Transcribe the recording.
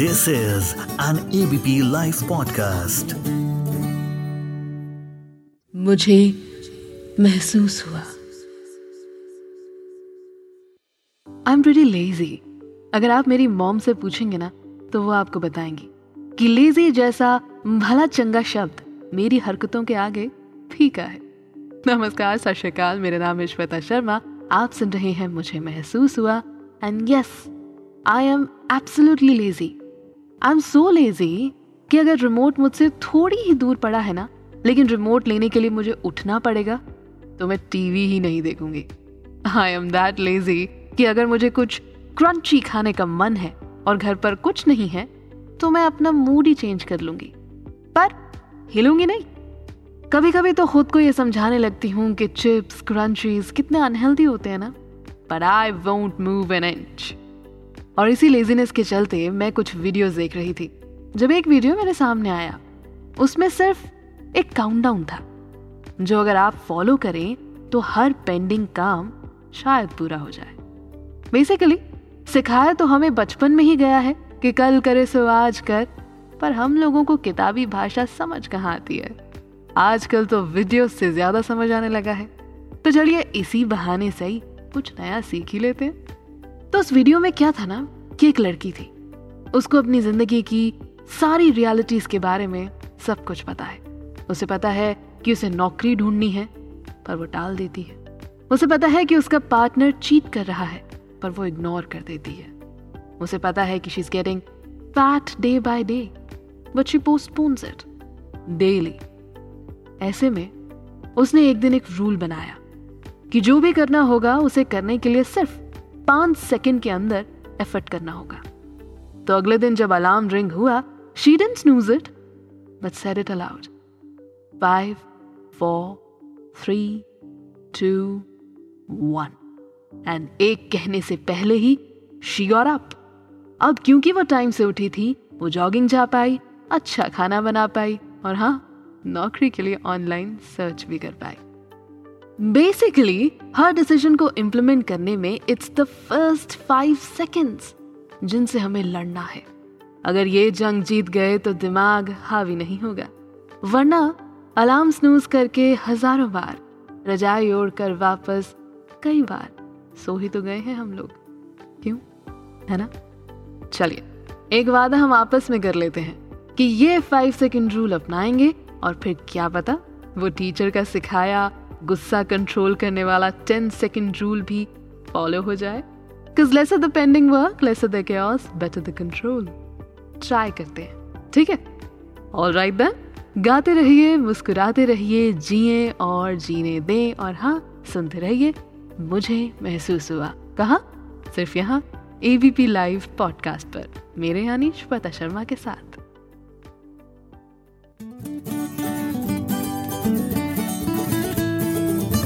This is an ABP Life podcast. मुझे महसूस हुआ। आई एम रियली लेजी अगर आप मेरी मॉम से पूछेंगे ना तो वो आपको बताएँगी कि लेजी जैसा भला चंगा शब्द मेरी हरकतों के आगे फीका है। नमस्कार, सत श्रीकाल मेरा नाम श्वेता शर्मा। आप सुन रहे हैं मुझे महसूस हुआ। And yes I am absolutely lazy I am so lazy कि अगर रिमोट मुझसे थोड़ी ही दूर पड़ा है ना, लेकिन रिमोट लेने के लिए मुझे उठना पड़ेगा तो मैं टीवी ही नहीं देखूँगी। आई एम दैट लेजी कि अगर मुझे कुछ क्रंची खाने का मन है और घर पर कुछ नहीं है तो मैं अपना मूड ही चेंज कर लूँगी। पर हिलूँगी नहीं। कभी कभी तो खुद को ये समझाने लगती हूँ कि चिप्स क्रंचीज कितने अनहेल्दी होते हैं ना पर I won't move an inch और इसी लेजीनेस के चलते मैं कुछ वीडियोस देख रही थी। जब एक वीडियो मेरे सामने आया, उसमें सिर्फ़ एक काउंटडाउन था, जो अगर आप फॉलो करें तो हर पेंडिंग काम शायद पूरा हो जाए। बेसिकली सिखाया तो हमें बचपन में ही गया है कि कल करे सो आज कर, पर हम लोगों को किताबी भाषा समझ कहाँ आती है? आजकल तो वीडियो से ज़्यादा समझ आने लगा है। तो चलिए इसी बहाने से ही कुछ नया सीख ही लेते हैं। तो उस वीडियो में क्या था ना, कि एक लड़की थी। उसको अपनी ज़िंदगी की सारी रियलिटीज के बारे में सब कुछ पता है। उसे पता है कि उसे नौकरी ढूंढनी है, पर वो टाल देती है। उसे पता है कि उसका पार्टनर चीट कर रहा है, पर वो इग्नोर कर देती है। उसे पता है कि she is getting fat day by day but she postpones it daily ऐसे में उसने एक दिन एक रूल बनाया कि जो भी करना होगा, उसे करने के लिए सिर्फ़ पाँच सेकंड के अंदर एफर्ट करना होगा। तो अगले दिन जब अलार्म रिंग हुआ she didn't snooze it but said it aloud five four three two one and एक कहने से पहले ही शी और अप अब क्योंकि वो टाइम से उठी थी, वो जॉगिंग जा पाई अच्छा खाना बना पाई और हाँ नौकरी के लिए ऑनलाइन सर्च भी कर पाई। बेसिकली हर डिसीज़न को इम्प्लीमेंट करने में it's the first five seconds जिनसे हमें लड़ना है। अगर ये जंग जीत गए तो दिमाग हावी नहीं होगा। वरना अलार्म स्नूज करके हज़ारों बार रजाई ओढ़कर वापस कई बार सो ही तो गए हैं हम लोग। क्यों? है ना? चलिए, एक वादा हम आपस में कर लेते हैं कि ये फाइव सेकेंड रूल अपनाएँगे और फिर क्या पता वो टीचर का सिखाया गुस्सा कंट्रोल करने वाला टेन सेकेंड रूल भी फॉलो हो जाए। Cause lesser the pending work, lesser the chaos, better the control. Try करते हैं ठीक है? ऑल राइट देन गाते रहिए मुस्कुराते रहिए जिए और जीने दें और हाँ सुनते रहिए। मुझे महसूस हुआ। कहा? सिर्फ़ यहाँ एबीपी लाइव पॉडकास्ट पर। मेरे यानी श्वेता शर्मा के साथ।